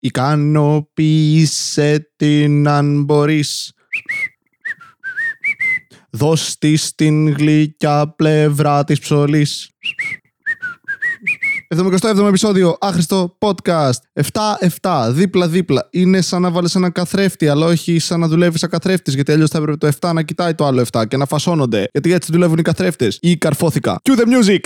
Ικανοποίησε την αν μπορείς. Δώσ' της την γλυκιά πλευρά της ψωλής. 77ο επεισόδιο, άχρηστο podcast. 7-7, δίπλα-δίπλα. Είναι σαν να βάλει ένα καθρέφτη, αλλά όχι σαν να δουλεύεις σαν καθρέφτης, γιατί αλλιώς θα έπρεπε το 7 να κοιτάει το άλλο 7 και να φασώνονται. Γιατί έτσι δουλεύουν οι καθρέφτες. Ή καρφώθηκα. Cue the music!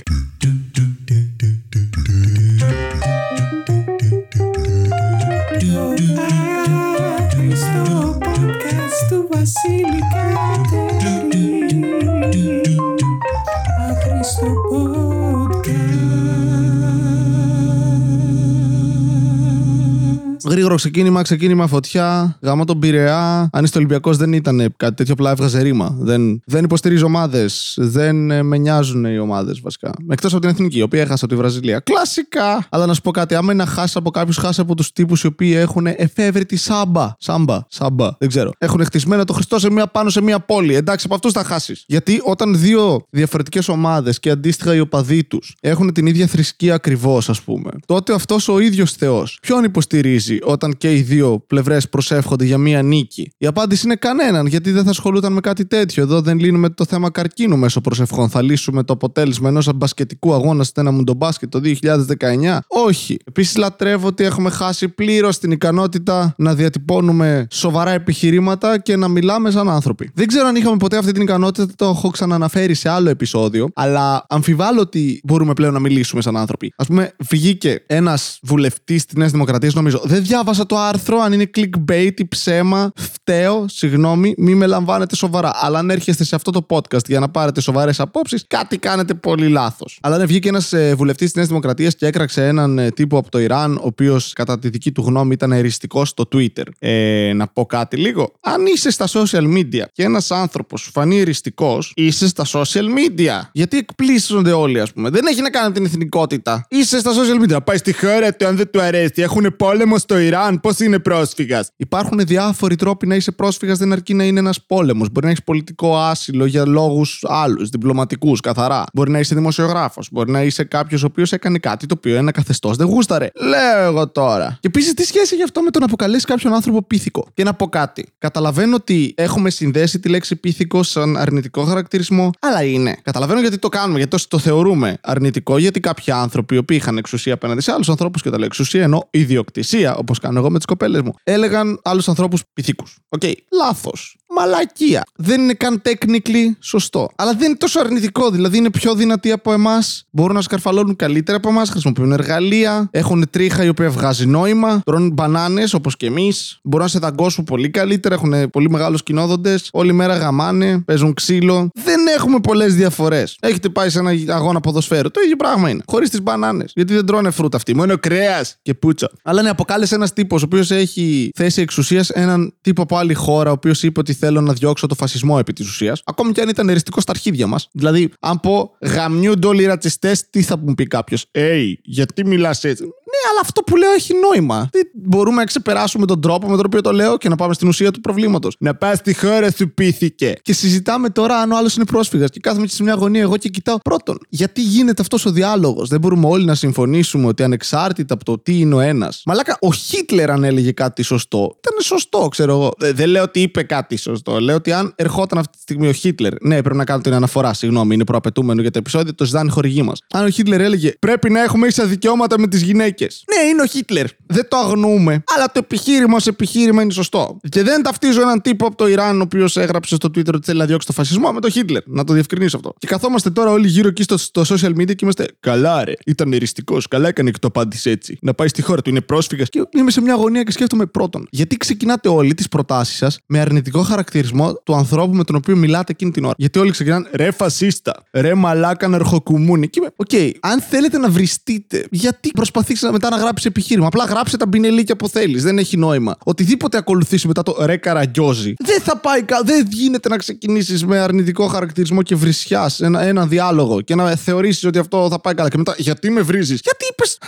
Γρήγορο ξεκίνημα, ξεκίνημα φωτιά. Γάμα τον Πειραιά. Αν είστε Ολυμπιακός, δεν ήταν κάτι τέτοιο, απλά έβγαζε ρήμα. Δεν, δεν υποστηρίζω ομάδες. Δεν ε, με νοιάζουν οι ομάδες βασικά. Εκτός από την εθνική, η οποία έχασε από τη Βραζιλία. Κλασικά! Αλλά να σου πω κάτι, άμα είναι να χάσει από κάποιους, χάσει από τους τύπους οι οποίοι έχουν εφεύρετη σάμπα. Σάμπα, σάμπα, δεν ξέρω. Έχουν χτισμένο το Χριστό σε μία, πάνω σε μία πόλη. Εντάξει, από αυτούς θα χάσεις. Γιατί όταν δύο διαφορετικές ομάδες και αντίστοιχα οι οπαδοί τους έχουν την ίδια θρησκεία ακριβώς, ας πούμε, τότε αυτός ο ίδιος Θεός, ποιον υποστηρίζει; Όταν και οι δύο πλευρές προσεύχονται για μία νίκη. Η απάντηση είναι κανέναν, γιατί δεν θα ασχολούταν με κάτι τέτοιο. Εδώ δεν λύνουμε το θέμα καρκίνου μέσω προσευχών. Θα λύσουμε το αποτέλεσμα ενός μπασκετικού αγώνα στην ένα μουντομπάσκετ το 2019. Όχι. Επίσης, λατρεύω ότι έχουμε χάσει πλήρως την ικανότητα να διατυπώνουμε σοβαρά επιχειρήματα και να μιλάμε σαν άνθρωποι. Δεν ξέρω αν είχαμε ποτέ αυτή την ικανότητα, το έχω ξαναναφέρει σε άλλο επεισόδιο, αλλά αμφιβάλλω ότι μπορούμε πλέον να μιλήσουμε σαν άνθρωποι. Α πούμε, βγήκε ένας βουλευτής της Νέας Δημοκρατίας, νομίζω. Δεν διάβασα το άρθρο, αν είναι clickbait ή ψέμα. Φταίω, συγγνώμη, μη με λαμβάνετε σοβαρά. Αλλά αν έρχεστε σε αυτό το podcast για να πάρετε σοβαρές απόψεις, κάτι κάνετε πολύ λάθος. Αλλά ναι, βγήκε ένας ε, βουλευτής της Νέας Δημοκρατίας και έκραξε έναν ε, τύπο από το Ιράν, ο οποίος κατά τη δική του γνώμη ήταν εριστικός στο Twitter. Ε, να πω κάτι λίγο. Αν είσαι στα social media και ένας άνθρωπος σου φανεί εριστικός, είσαι στα social media. Γιατί εκπλήσονται όλοι, ας πούμε. Δεν έχει να κάνει με την εθνικότητα. Είσαι στα social media. Πάει στη χώρα του, αν δεν του αρέσει. Έχουν πόλεμο στο Ιράν. Πώς είναι πρόσφυγας; Υπάρχουν διάφοροι τρόποι να είσαι πρόσφυγας, δεν αρκεί να είναι ένας πόλεμος. Μπορεί να έχεις πολιτικό άσυλο για λόγους άλλους, διπλωματικούς, καθαρά. Μπορεί να είσαι δημοσιογράφος. Μπορεί να είσαι κάποιος ο οποίος έκανε κάτι το οποίο ένα καθεστώς δεν γούσταρε. Λέω εγώ τώρα. Και επίσης, τι σχέση έχει αυτό με το να αποκαλέσεις κάποιον άνθρωπο πίθηκο; Και να πω κάτι. Καταλαβαίνω ότι έχουμε συνδέσει τη λέξη πίθηκο σαν αρνητικό χαρακτηρισμό, αλλά είναι. Καταλαβαίνω γιατί το κάνουμε, γιατί το, το θεωρούμε αρνητικό, γιατί κάποιοι άνθρωποι οι οποίοι είχαν εξουσία απέναντι σε άλλους ανθρώπους και τα λέω εξουσία ενώ ιδιοκτησία, όπως κάνω εγώ με τις κοπέλες μου, έλεγαν άλλους ανθρώπους πιθήκους. OK, okay. λάθος. Μαλακία. Δεν είναι καν technically σωστό. Αλλά δεν είναι τόσο αρνητικό. Δηλαδή είναι πιο δυνατοί από εμάς. Μπορούν να σκαρφαλώνουν καλύτερα από εμάς. Χρησιμοποιούν εργαλεία. Έχουν τρίχα η οποία βγάζει νόημα. Τρώνε μπανάνες όπως και εμείς. Μπορούν να σε δαγκώσουν πολύ καλύτερα. Έχουν πολύ μεγάλους κυνόδοντες. Όλη μέρα γαμάνε. Παίζουν ξύλο. Δεν έχουμε πολλές διαφορές. Έχετε πάει σε ένα αγώνα ποδοσφαίρου. Το ίδιο πράγμα είναι. Χωρίς τις μπανάνες. Γιατί δεν τρώνε φρούτα αυτοί. Μόνο κρέας και πούτσα. Αλλά ναι, αποκάλεσε ένας τύπος ο οποίος έχει θέση εξουσίας έναν τύπο από άλλη χώρα, ο οποίος είπε ότι θέλω να διώξω το φασισμό επί της ουσίας. Ακόμη και αν ήταν εριστικό στα αρχίδια μας. Δηλαδή, αν πω γαμιούνται όλοι οι ρατσιστές, τι θα μου πει κάποιος; Hey, γιατί μιλάς έτσι; Ναι, αλλά αυτό που λέω έχει νόημα. Τι μπορούμε να ξεπεράσουμε τον τρόπο με τον οποίο το λέω και να πάμε στην ουσία του προβλήματος. Να πας στη χώρα σου πήθηκε. Και συζητάμε τώρα αν ο άλλος είναι πρόσφυγας. Και κάθομαι σε μια γωνία εγώ και κοιτάω. Πρώτον, γιατί γίνεται αυτός ο διάλογος; Δεν μπορούμε όλοι να συμφωνήσουμε ότι ανεξάρτητα από το τι είναι ο ένας. Μαλάκα, ο Χίτλερ αν έλεγε κάτι σωστό. Ήταν σωστό, ξέρω εγώ. Ε, δεν λέω ότι είπε κάτι σωστό. Λέω ότι αν ερχόταν αυτή τη στιγμή ο Χίτλερ. Ναι, πρέπει να κάνω την αναφορά. Συγγνώμη, είναι προαπαιτούμενο για το επεισόδιο. Το ζητάνε χορηγή μας. Αν ο Χίτλερ έλεγε Πρέπει να έχουμε ίσα δικαιώματα με τις γυναίκες. Ναι, είναι ο Χίτλερ. Δεν το αγνοούμε. Αλλά το επιχείρημα ως επιχείρημα είναι σωστό. Και δεν ταυτίζω έναν τύπο από το Ιράν, ο οποίος έγραψε στο Twitter ότι θέλει να διώξει το φασισμό με τον Χίτλερ. Να το διευκρινίσω αυτό. Και καθόμαστε τώρα όλοι γύρω εκεί στο, στο social media και είμαστε καλά, ρε. Ήταν εριστικός. Καλά έκανε και το απάντησε έτσι. Να πάει στη χώρα του, είναι πρόσφυγας. Και είμαι σε μια γωνία και σκέφτομαι πρώτον. Γιατί ξεκινάτε όλοι τις προτάσεις σας με αρνητικό χαρακτηρισμό του ανθρώπου με τον οποίο μιλάτε εκείνη την ώρα. Γιατί όλοι ξεκινάνε ρε φασίστα, ρε μαλάκα αναρχοκουμμούνι. Και είμαι, OK, okay, αν θέλετε να βριστείτε, γιατί προσπαθείτε μετά να γράψει επιχείρημα. Απλά γράψε τα μπινελίκια που θέλεις. Δεν έχει νόημα. Οτιδήποτε ακολουθήσει μετά το ρε καραγκιόζη. Δεν θα πάει καλά. Δεν γίνεται να ξεκινήσεις με αρνητικό χαρακτηρισμό και βρισιές ένα, ένα διάλογο και να θεωρήσεις ότι αυτό θα πάει καλά. Και μετά, γιατί με βρίζεις; Γιατί είπες;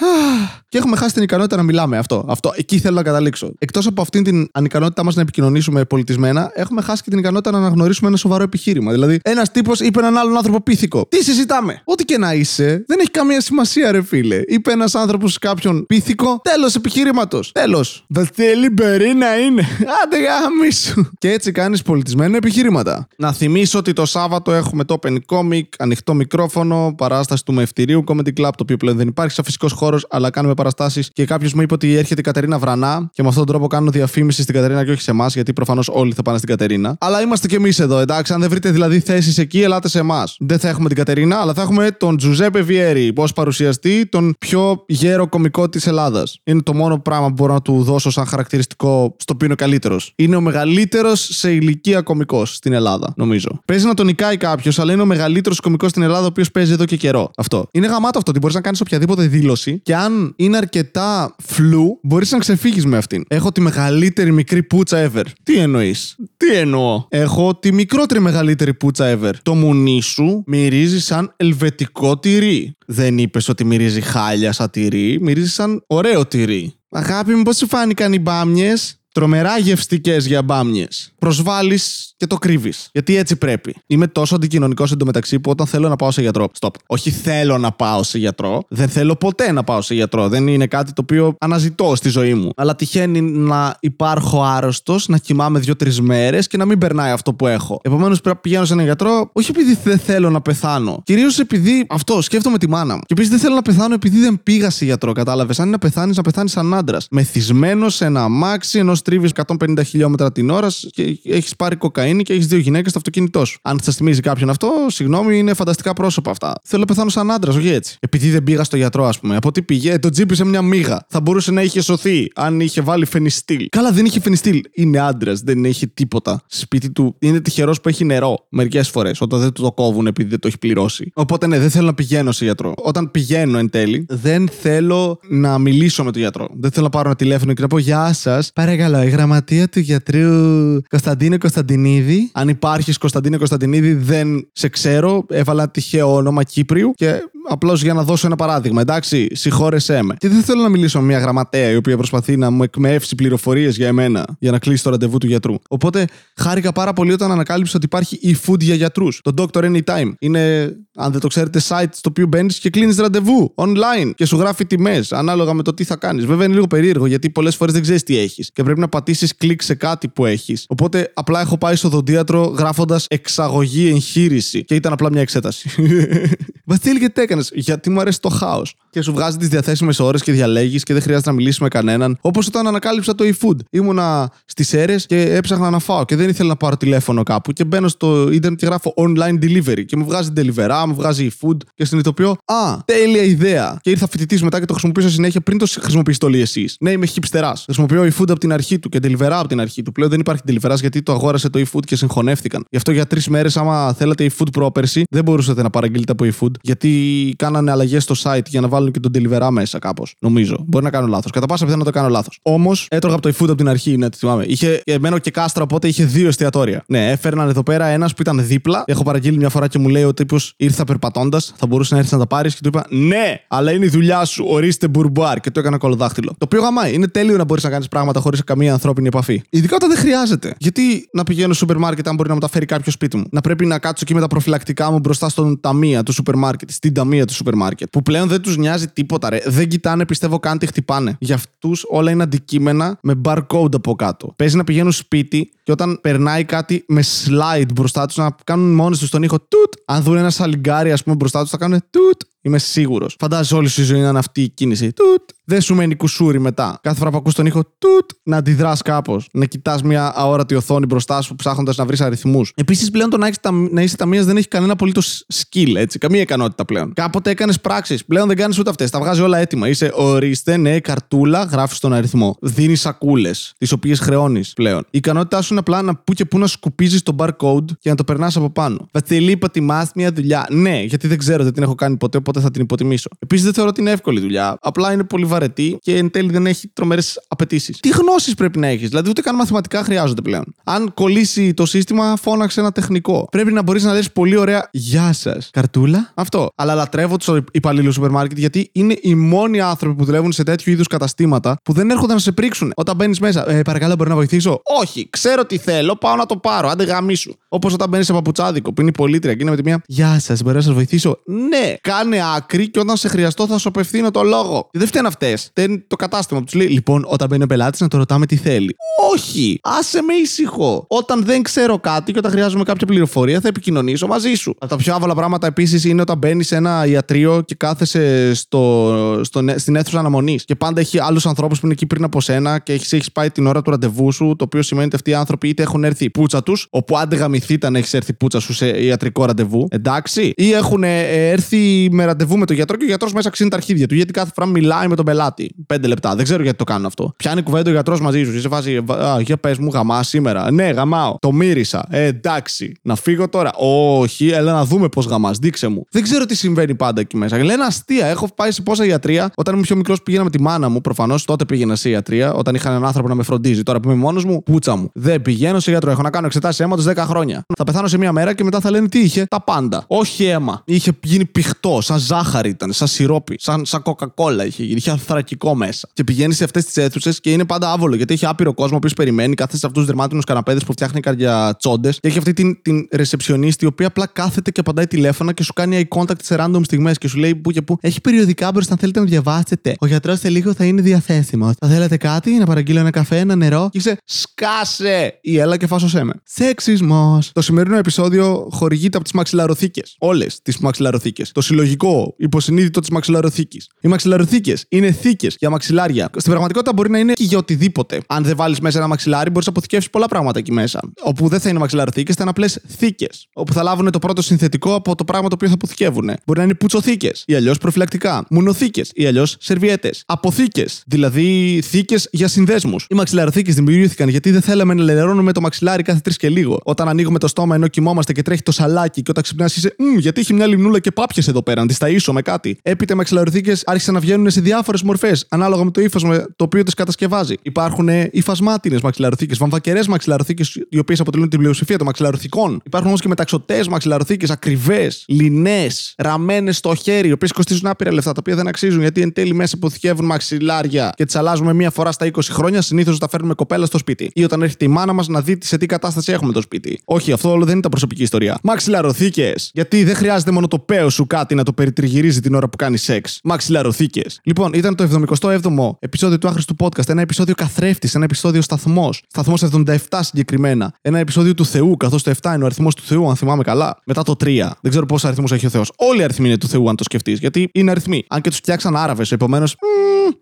και έχουμε χάσει την ικανότητα να μιλάμε. Αυτό. αυτό. Εκεί θέλω να καταλήξω. Εκτός από αυτήν την ανικανότητά μας να επικοινωνήσουμε πολιτισμένα, έχουμε χάσει και την ικανότητα να αναγνωρίσουμε ένα σοβαρό επιχείρημα. Δηλαδή, ένας τύπος είπε έναν άλλον άνθρωπο πίθηκο. Τι συζητάμε; Ό,τι και να είσαι, δεν έχει καμία σημασία, ρε φίλε. Είπε ένας άνθρωπος σε κάποιον πίθηκο. Τέλος επιχειρήματος. Τέλος. Βασίλη μπορεί να είναι. Άντε γάμισου. Και έτσι κάνεις πολιτισμένα επιχειρήματα. Να θυμίσω ότι το Σάββατο έχουμε το Open Comic, ανοιχτό μικρόφωνο, παράσταση του Μευτηρίου Comedy Club, το οποίο πλέον δεν υπάρχει σαν φυσικός χώρος, αλλά κάνουμε παραστάσεις. Και κάποιος μου είπε ότι έρχεται η Κατερίνα Βρανά και με αυτόν τον τρόπο κάνω διαφήμιση στην Κατερίνα και όχι σε εμάς, γιατί προφανώς όλοι θα πάνε στην Κατερίνα. Αλλά είμαστε κι εμείς εδώ, εντάξει. Αν δεν βρείτε δηλαδή θέσεις εκεί, ελάτε σε εμάς. Δεν θα έχουμε την Κατερίνα, αλλά θα έχουμε τον Τζουζέπε Βιέρη ως παρουσιαστή, τον πιο γέρο κομικό της Ελλάδας. Είναι το μόνο πράγμα που μπορώ να του δώσω σαν χαρακτηριστικό στο οποίο είναι ο καλύτερος. Είναι ο μεγαλύτερος σε ηλικία κομικό στην Ελλάδα, νομίζω. Παίζει να τον νικάει κάποιος, αλλά είναι ο μεγαλύτερος κομικό στην Ελλάδα, ο οποίος παίζει εδώ και καιρό. Αυτό. Είναι γαμάτο αυτό ότι μπορείς να κάνεις οποιαδήποτε δήλωση και αν είναι αρκετά φλου, μπορείς να ξεφύγεις με αυτήν. Έχω τη μεγαλύτερη μικρή πούτσα ever. Τι εννοείς; Τι εννοώ; Έχω τη μικρότερη μεγαλύτερη πούτσα ever. Το μουνί σου μυρίζει σαν ελβετικό τυρί. Δεν είπες ότι μυρίζει χάλια σαν τυρί, μυρίζει σαν ωραίο τυρί. Αγάπη μου, πώς σου φάνηκαν οι μπάμιες; Τρομερά γευστικές για μπάμιες. Προσβάλλεις και το κρύβεις. Γιατί έτσι πρέπει. Είμαι τόσο αντικοινωνικό εντωμεταξύ που όταν θέλω να πάω σε γιατρό. Stop. Όχι θέλω να πάω σε γιατρό. Δεν θέλω ποτέ να πάω σε γιατρό. Δεν είναι κάτι το οποίο αναζητώ στη ζωή μου. Αλλά τυχαίνει να υπάρχω άρρωστος, να κοιμάμαι δύο-τρεις μέρες και να μην περνάει αυτό που έχω. Επομένως πρέπει να πηγαίνω σε έναν γιατρό, όχι επειδή δεν θέλω να πεθάνω. Κυρίως επειδή αυτό σκέφτομαι τη μάνα μου. Και επίσης δεν θέλω να πεθάνω επειδή δεν πήγα σε γιατρό, κατάλαβες. Αν είναι να πεθάνεις, να πεθάνεις σαν άντρας. Μεθυσμένος σε ένα αμάξι, ενώ τρίβεις 150 χιλιόμετρα την ώρα και έχεις πάρει κοκαίνη και έχεις δύο γυναίκες στο αυτοκίνητό σου. Αν σα θυμίζει κάποιον αυτό, συγγνώμη, είναι φανταστικά πρόσωπα αυτά. Θέλω να πεθάνω σαν άντρας, όχι έτσι. Επειδή δεν πήγα στο γιατρό, ας πούμε. Από τι πήγε, το τζίπησε μια μίγα. Θα μπορούσε να είχε σωθεί αν είχε βάλει φενιστήλ. Καλά, δεν είχε φενιστήλ. Είναι άντρας, δεν έχει τίποτα. Σπίτι του είναι τυχερός που έχει νερό μερικές φορές όταν δεν του το κόβουν επειδή δεν το έχει πληρώσει. Οπότε ναι, δεν θέλω να πηγαίνω σε γιατρό. Όταν πηγαίνω εν τέλει, δεν θέλω να μιλήσω με τον γιατρό. Δεν θέλω να πάρω ένα τηλέφωνο και να πω Γεια σας. Παρακαλώ, η γραμματεία του γιατρού Κωνσταντίνου Κωνσταντινίδη. Αν υπάρχει Κωνσταντίνο Κωνσταντινίδη, δεν σε ξέρω. Έβαλα τυχαίο όνομα Κύπριου και απλώς για να δώσω ένα παράδειγμα. Εντάξει, συγχώρεσέ με. Και δεν θέλω να μιλήσω με μια γραμματέα η οποία προσπαθεί να μου εκμεύσει πληροφορίες για εμένα για να κλείσει το ραντεβού του γιατρού. Οπότε χάρηκα πάρα πολύ όταν ανακάλυψα ότι υπάρχει e-food για γιατρούς. Το Doctor Anytime. Είναι, αν δεν το ξέρετε, site στο οποίο μπαίνεις και κλείνεις ραντεβού online και σου γράφει τιμές ανάλογα με το τι θα κάνεις. Βέβαια είναι λίγο περίεργο γιατί πολλές φορές δεν ξέρεις τι έχεις και πρέπει να πατήσεις κλικ σε κάτι που έχεις. Οπότε απλά έχω πάει στο δοντίατρο γράφοντας εξαγωγή εγχείρηση και ήταν απλά μια εξέταση. Βασίλη, γιατί έκανες; Γιατί μου αρέσει το χάος. Και σου βγάζει τις διαθέσιμες ώρες και διαλέγεις και δεν χρειάζεται να μιλήσεις με κανέναν. Όπως όταν ανακάλυψα το e-food. Ήμουνα στις αίρε και έψαχνα να φάω και δεν ήθελα να πάρω τηλέφωνο κάπου. Και μπαίνω στο ίντερνετ και γράφω online delivery. Και μου βγάζει delivery, μου βγάζει e-food και συνειδητοποιώ. Α, τέλεια ιδέα. Και ήρθα φοιτητής μετά και το χρησιμοποιήσω συνέχεια πριν το χρησιμοποιήσετε όλοι εσείς. Ναι, είμαι χυψτερά. Χρησιμοποιώ e-food από την αρχή του και delivery από την αρχή του. Πλέον δεν υπάρχει delivery γιατί το αγόρασε το e-food και συγχωνεύτηκαν. Γι' αυτό για τρεις μέρες, άμα θέλατε e-food πρόπερση, δεν μπορούσατε να παραγγείλετε από e-food γιατί κάνανε αλλαγές στο site για να βάλουν και τον delivery μέσα κάπως. Νομίζω. Μπορεί να κάνω λάθος. Κατά πάσα πιθανότητα το κάνω λάθος. Όμως έτρωγα από το e-food από την αρχή, ναι, το θυμάμαι. Είχε εμένο και κάστρα, οπότε είχε δύο εστιατόρια. Ναι, έφερναν εδώ πέρα ένας που ήταν δίπλα. Έχω παραγγείλει μια φορά και μου λέει ο τύπος ήρθα περπατώντας, θα μπορούσε να έρθεις να τα πάρεις και του είπα Ναι, αλλά είναι η δουλειά σου, ορίστε μπουρμπουάρ και το έκανα κολοδάχτυλο. Το οποίο γαμάει. Είναι τέλειο να μπορείς να κάνεις πράγματα χωρίς καμία ανθρώπινη επαφή. Ειδικά όταν δεν χρειάζεται. Γιατί να πηγαίνω στο σούπερ μάρκετ αν μπορεί να μου τα φέρει κάποιος σπίτι μου. Να πρέπει να κάτσω εκεί με τα προφυλακτικά μου μπροστά στον ταμία του σούπερ μάρκετ, στην ταμία του σούπερ μάρκετ. Που πλέον δεν τους νοιάζει τίποτα, ρε. Δεν κοιτάνε, πιστεύω, καν τι χτυπάνε. Για αυτούς όλα είναι αντικείμενα με barcode από κάτω. Παίζει να πηγαίνουν σπίτι και όταν περνάει κάτι με slide μπροστά τους να κάνουν μόνοι τους τον ήχο τουτ. Αν δουν ένα σαλιγκάρι, ας πούμε, μπροστά τους θα κάνουν τουτ. Είμαι σίγουρος. Φαντάζεσαι όλη σου η ζωή να είναι αυτή η κίνηση. Τουτ. Δεν σου μένει κουσούρι μετά. Κάθε φορά που ακούς τον ήχο τουτ, να αντιδράς κάπως. Να κοιτάς μια αόρατη οθόνη μπροστά σου ψάχνοντας να βρεις αριθμούς. Επίσης πλέον το να, έχεις, τα- να είσαι ταμίας δεν έχει κανένα απολύτως skill, έτσι. Καμία ικανότητα πλέον. Κάποτε έκανες πράξεις. Πλέον δεν κάνεις ούτε αυτές. Τα βγάζει όλα έτοιμα. Είσαι ορίστε, ναι, καρτούλα, γράφεις τον αριθμό. Δίνεις σακούλες, τις οποίες χρεώνεις πλέον. Η ικανότητά σου είναι απλά να που και που να σκουπίζεις το barcode και να το περνάς από πάνω. Βασιλή, υποτιμά μια δουλειά. Ναι, γιατί δεν ξέρω, δεν την έχω κάνει ποτέ, οπότε θα την υποτιμήσω. Επίσης δεν θεωρώ ότι είναι εύκολη δουλειά. Απλά είναι πολύ βαρετή και εν τέλει δεν έχει τρομερές απαιτήσεις. Τι γνώσεις πρέπει να έχεις, δηλαδή ούτε καν μαθηματικά χρειάζονται πλέον. Αν κολλήσει το σύστημα, φώναξε ένα τεχνικό. Πρέπει να μπορείς να λες πολύ ωραία Γεια σας. Καρτούλα; Αυτό. Αλλά λατρεύω τους υπαλλήλους σούπερ μάρκετ γιατί είναι οι μόνοι άνθρωποι που δουλεύουν σε τέτοιου είδους καταστήματα που δεν έρχονται να σε πρίξουν όταν μπαίνεις μέσα. Ε, παρακαλώ, μπορεί να βοηθήσω; Όχι, ξέρω τι θέλω, πάω να το πάρω. Άντε γαμίσου. Όπως όταν μπαίνεις σε παπουτσάδικο που είναι η πολίτρια και είναι με τη μία Γεια σας, μπορώ να σας βοηθήσω; Ναι, κάνε μία άκρη και όταν σε χρειαστώ θα σου απευθύνω το λόγο. Και δεν φταίνουν αυτές. Φταίνει το κατάστημα που τους λέει: Λοιπόν, όταν μπαίνει ο πελάτης να το ρωτάμε τι θέλει. Όχι! Άσε με ήσυχο. Όταν δεν ξέρω κάτι και όταν χρειάζομαι κάποια πληροφορία θα επικοινωνήσω μαζί σου. Από τα πιο άβολα πράγματα επίσης είναι όταν μπαίνει σε ένα ιατρείο και κάθεσαι στο, στο, στην αίθουσα αναμονής. Και πάντα έχει άλλους ανθρώπους που είναι εκεί πριν από σένα και έχεις έχεις πάει την ώρα του ραντεβού σου. Το οποίο σημαίνει ότι αυτοί οι άνθρωποι είτε έχουν έρθει η πούτσα τους, όπου άντε γαμηθείτε να έχεις έρθει η πούτσα σου σε ιατρικό ραντεβού. Εντάξει. Ή έχουν ε, έρθει με ραντεβού με τον γιατρό και ο γιατρός μέσα ξύνει τα αρχίδια του. Γιατί κάθε φορά μιλάει με τον πελάτη. Πέντε λεπτά. Δεν ξέρω γιατί το κάνουν αυτό. Πιάνει κουβέντα ο γιατρός μαζί σου. Είσαι φάση. Α, για πες μου, γαμά σήμερα. Ναι, γαμάω. Το μύρισα. Ε, εντάξει. Να φύγω τώρα. Όχι, έλα να δούμε πώς γαμάς. Δείξε μου. Δεν ξέρω τι συμβαίνει πάντα εκεί μέσα. Λένε αστεία. Έχω πάει σε πόσα ιατρία. Όταν ήμουν πιο μικρός πήγαινα με τη μάνα μου. Προφανώς τότε πήγαινα σε ιατρία. Όταν είχα έναν άνθρωπο να με φροντίζει. Τώρα που είμαι μόνος μου, πούτσα μου. Δεν πηγαίνω σε γιατρό. Έχω να κάνω εξετάσεις αίματος 10 χρόνια. Θα πεθάνω σε μία μέρα και μετά θα λένε τι είχε. Τα πάντα. Όχι αίμα. Είχε γίνει πηχτό. Σαν ζάχαρη ήταν. Σαν σιρόπι. Σαν, σαν κοκακόλα είχε γίνει. Είχε ανθρακικό μέσα. Και πηγαίνει σε αυτές τις αίθουσες και είναι πάντα άβολο γιατί έχει άπειρο κόσμο που περιμένει. Κάθεται σε αυτούς τους δερμάτινους καναπέδες που φτιάχνει καρδιά τσόντες. Και έχει αυτή την, την ρεσεψιονίστη η οποία απλά κάθεται και απαντάει τηλέφωνα και σου κάνει eye contact σε random στιγμές και σου λέει που και που. Έχει περιοδικά μπροστά αν θέλετε να διαβάσετε. Ο γιατρός σε λίγο θα είναι διαθέσιμος. Θα θέλετε κάτι, να παραγγείλω ένα καφέ, ένα νερό; Και είσαι σκάσε ή έλα και φάσο με. Σεξισμός. Το σημερινό επεισόδιο χορηγείται από τις μαξιλαροθήκες. Όλες τις μαξιλαροθήκες. Το συλλογικό υποσυνείδητο της μαξιλαροθήκης. Οι μαξιλαροθήκες είναι θήκες για μαξιλάρια. Στην πραγματικότητα μπορεί να είναι και για οτιδήποτε. Αν δεν βάλεις μέσα ένα μαξιλάρι, μπορείς να αποθηκεύσεις πολλά πράγματα εκεί μέσα. Όπου δεν θα είναι μαξιλαροθήκες, θα είναι απλές θήκες. Όπου θα λάβουν το πρώτο συνθετικό από το πράγμα το οποίο θα αποθηκεύουν. Μπορεί να είναι πουτσοθήκες ή αλλιώς προφυλακτικά. Μουνοθήκες ή αλλιώς σερβιέτες. Αποθήκες, δηλαδή θήκες για συνδέσμους. Οι μαξιλαροθήκες δημιουργήθηκαν γιατί δεν θέλαμε να λερώνουμε το μαξιλάρι κάθε τρεις και λίγο. Όταν ανοίγουμε το στόμα ενώ κοιμόμαστε και τρέχει το σαλάκι και όταν ξυπνάς είσαι, Μ, γιατί έχει μια λιμνούλα και πάπιες εδώ πέρα, να τη ταΐσω με κάτι. Έπειτα οι μαξιλαροθήκε άρχισαν να βγαίνουν σε διάφορες μορφές, ανάλογα με το ύφασμα το οποίο τις κατασκευάζει. Υπάρχουν υφασμάτινε μαξιλαροθήκε, βαμβακερές μαξιλαροθήκε, οι οποίες αποτελούν την πλειοψηφία των μαξιλαροθηκών. Υπάρχουν όμως και μεταξωτές μαξιλαροθήκε, ακριβές, λινές, ραμμένες στο χέρι, οι οποίες κοστίζουν άπειρα λεφτά, τα οποία δεν αξίζουν γιατί εν τέλει μέσα αποθηκεύουν μαξιλάρια και τις αλλάζουμε μία φορά στα 20 χρόνια, συνήθως τα φέρνουμε κοπέλα στο σπίτι. Ή όταν έρχεται η μάνα μας να δει σε τι κατάσταση έχουμε το σπίτι. Όχι, αυτό όλο δεν είναι τα προσωπική ιστορία. Μαξιλαροθήκε. Γιατί δεν χρειάζεται μόνο το παίο σου κάτι να το περιτριγυρίζει την ώρα που κάνει σεξ. Μαξιλαροθήκε. Λοιπόν, ήταν το 77ο επεισόδιο του άχρηστου podcast. Ένα επεισόδιο καθρέφτης, ένα επεισόδιο σταθμός. Σταθμός 77 συγκεκριμένα. Ένα επεισόδιο του Θεού, καθώς το 7 είναι ο αριθμός του Θεού, αν θυμάμαι καλά. Μετά το 3. Δεν ξέρω πόσου αριθμού έχει ο Θεός. Όλοι οι αριθμοί είναι του Θεού, αν το σκεφτείς. Γιατί είναι αριθμοί. Αν και τους φτιάξαν Άραβες, επομένως.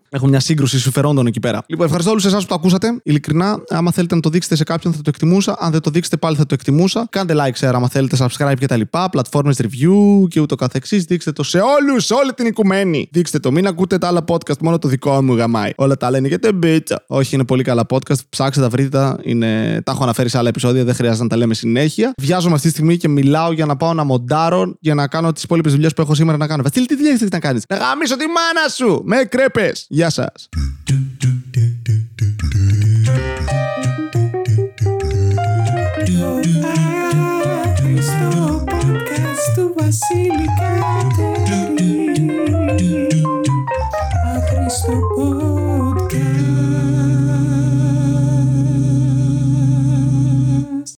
Έχουν μια σύγκρουση συμφερόντων εκεί πέρα. Λοιπόν, ευχαριστώ όλους εσάς που το ακούσατε. Ειλικρινά, άμα θέλετε να το δείξετε σε κάποιον θα το εκτιμούσα. Αν δεν το δείξετε πάλι θα το εκτιμούσα. Κάντε like, share, άμα θέλετε, subscribe και τα λοιπά. Πλατφόρμες review και ούτω καθεξής. Δείξτε το σε όλους, σε όλη την οικουμένη. Δείξτε το, μην ακούτε τα άλλα podcast, μόνο το δικό μου γαμάει. Όλα τα λένε για τεμπίτσα. Όχι, είναι πολύ καλά podcast. Ψάξτε τα, βρείτε τα. Είναι... Τα έχω αναφέρει σε άλλα επεισόδια, δεν χρειάζεται να τα λέμε συνέχεια. Βιάζομαι αυτή τη στιγμή και μιλάω για να πάω να μοντάρω για να κάνω τις υπόλοιπες δουλειές που έχω σήμερα να κάνω. Βασίλη, τι δουλειά έχεις να κάνεις; Να γαμίσω τη μάνα σου με κρέπες. Γεια σας. Βασίλη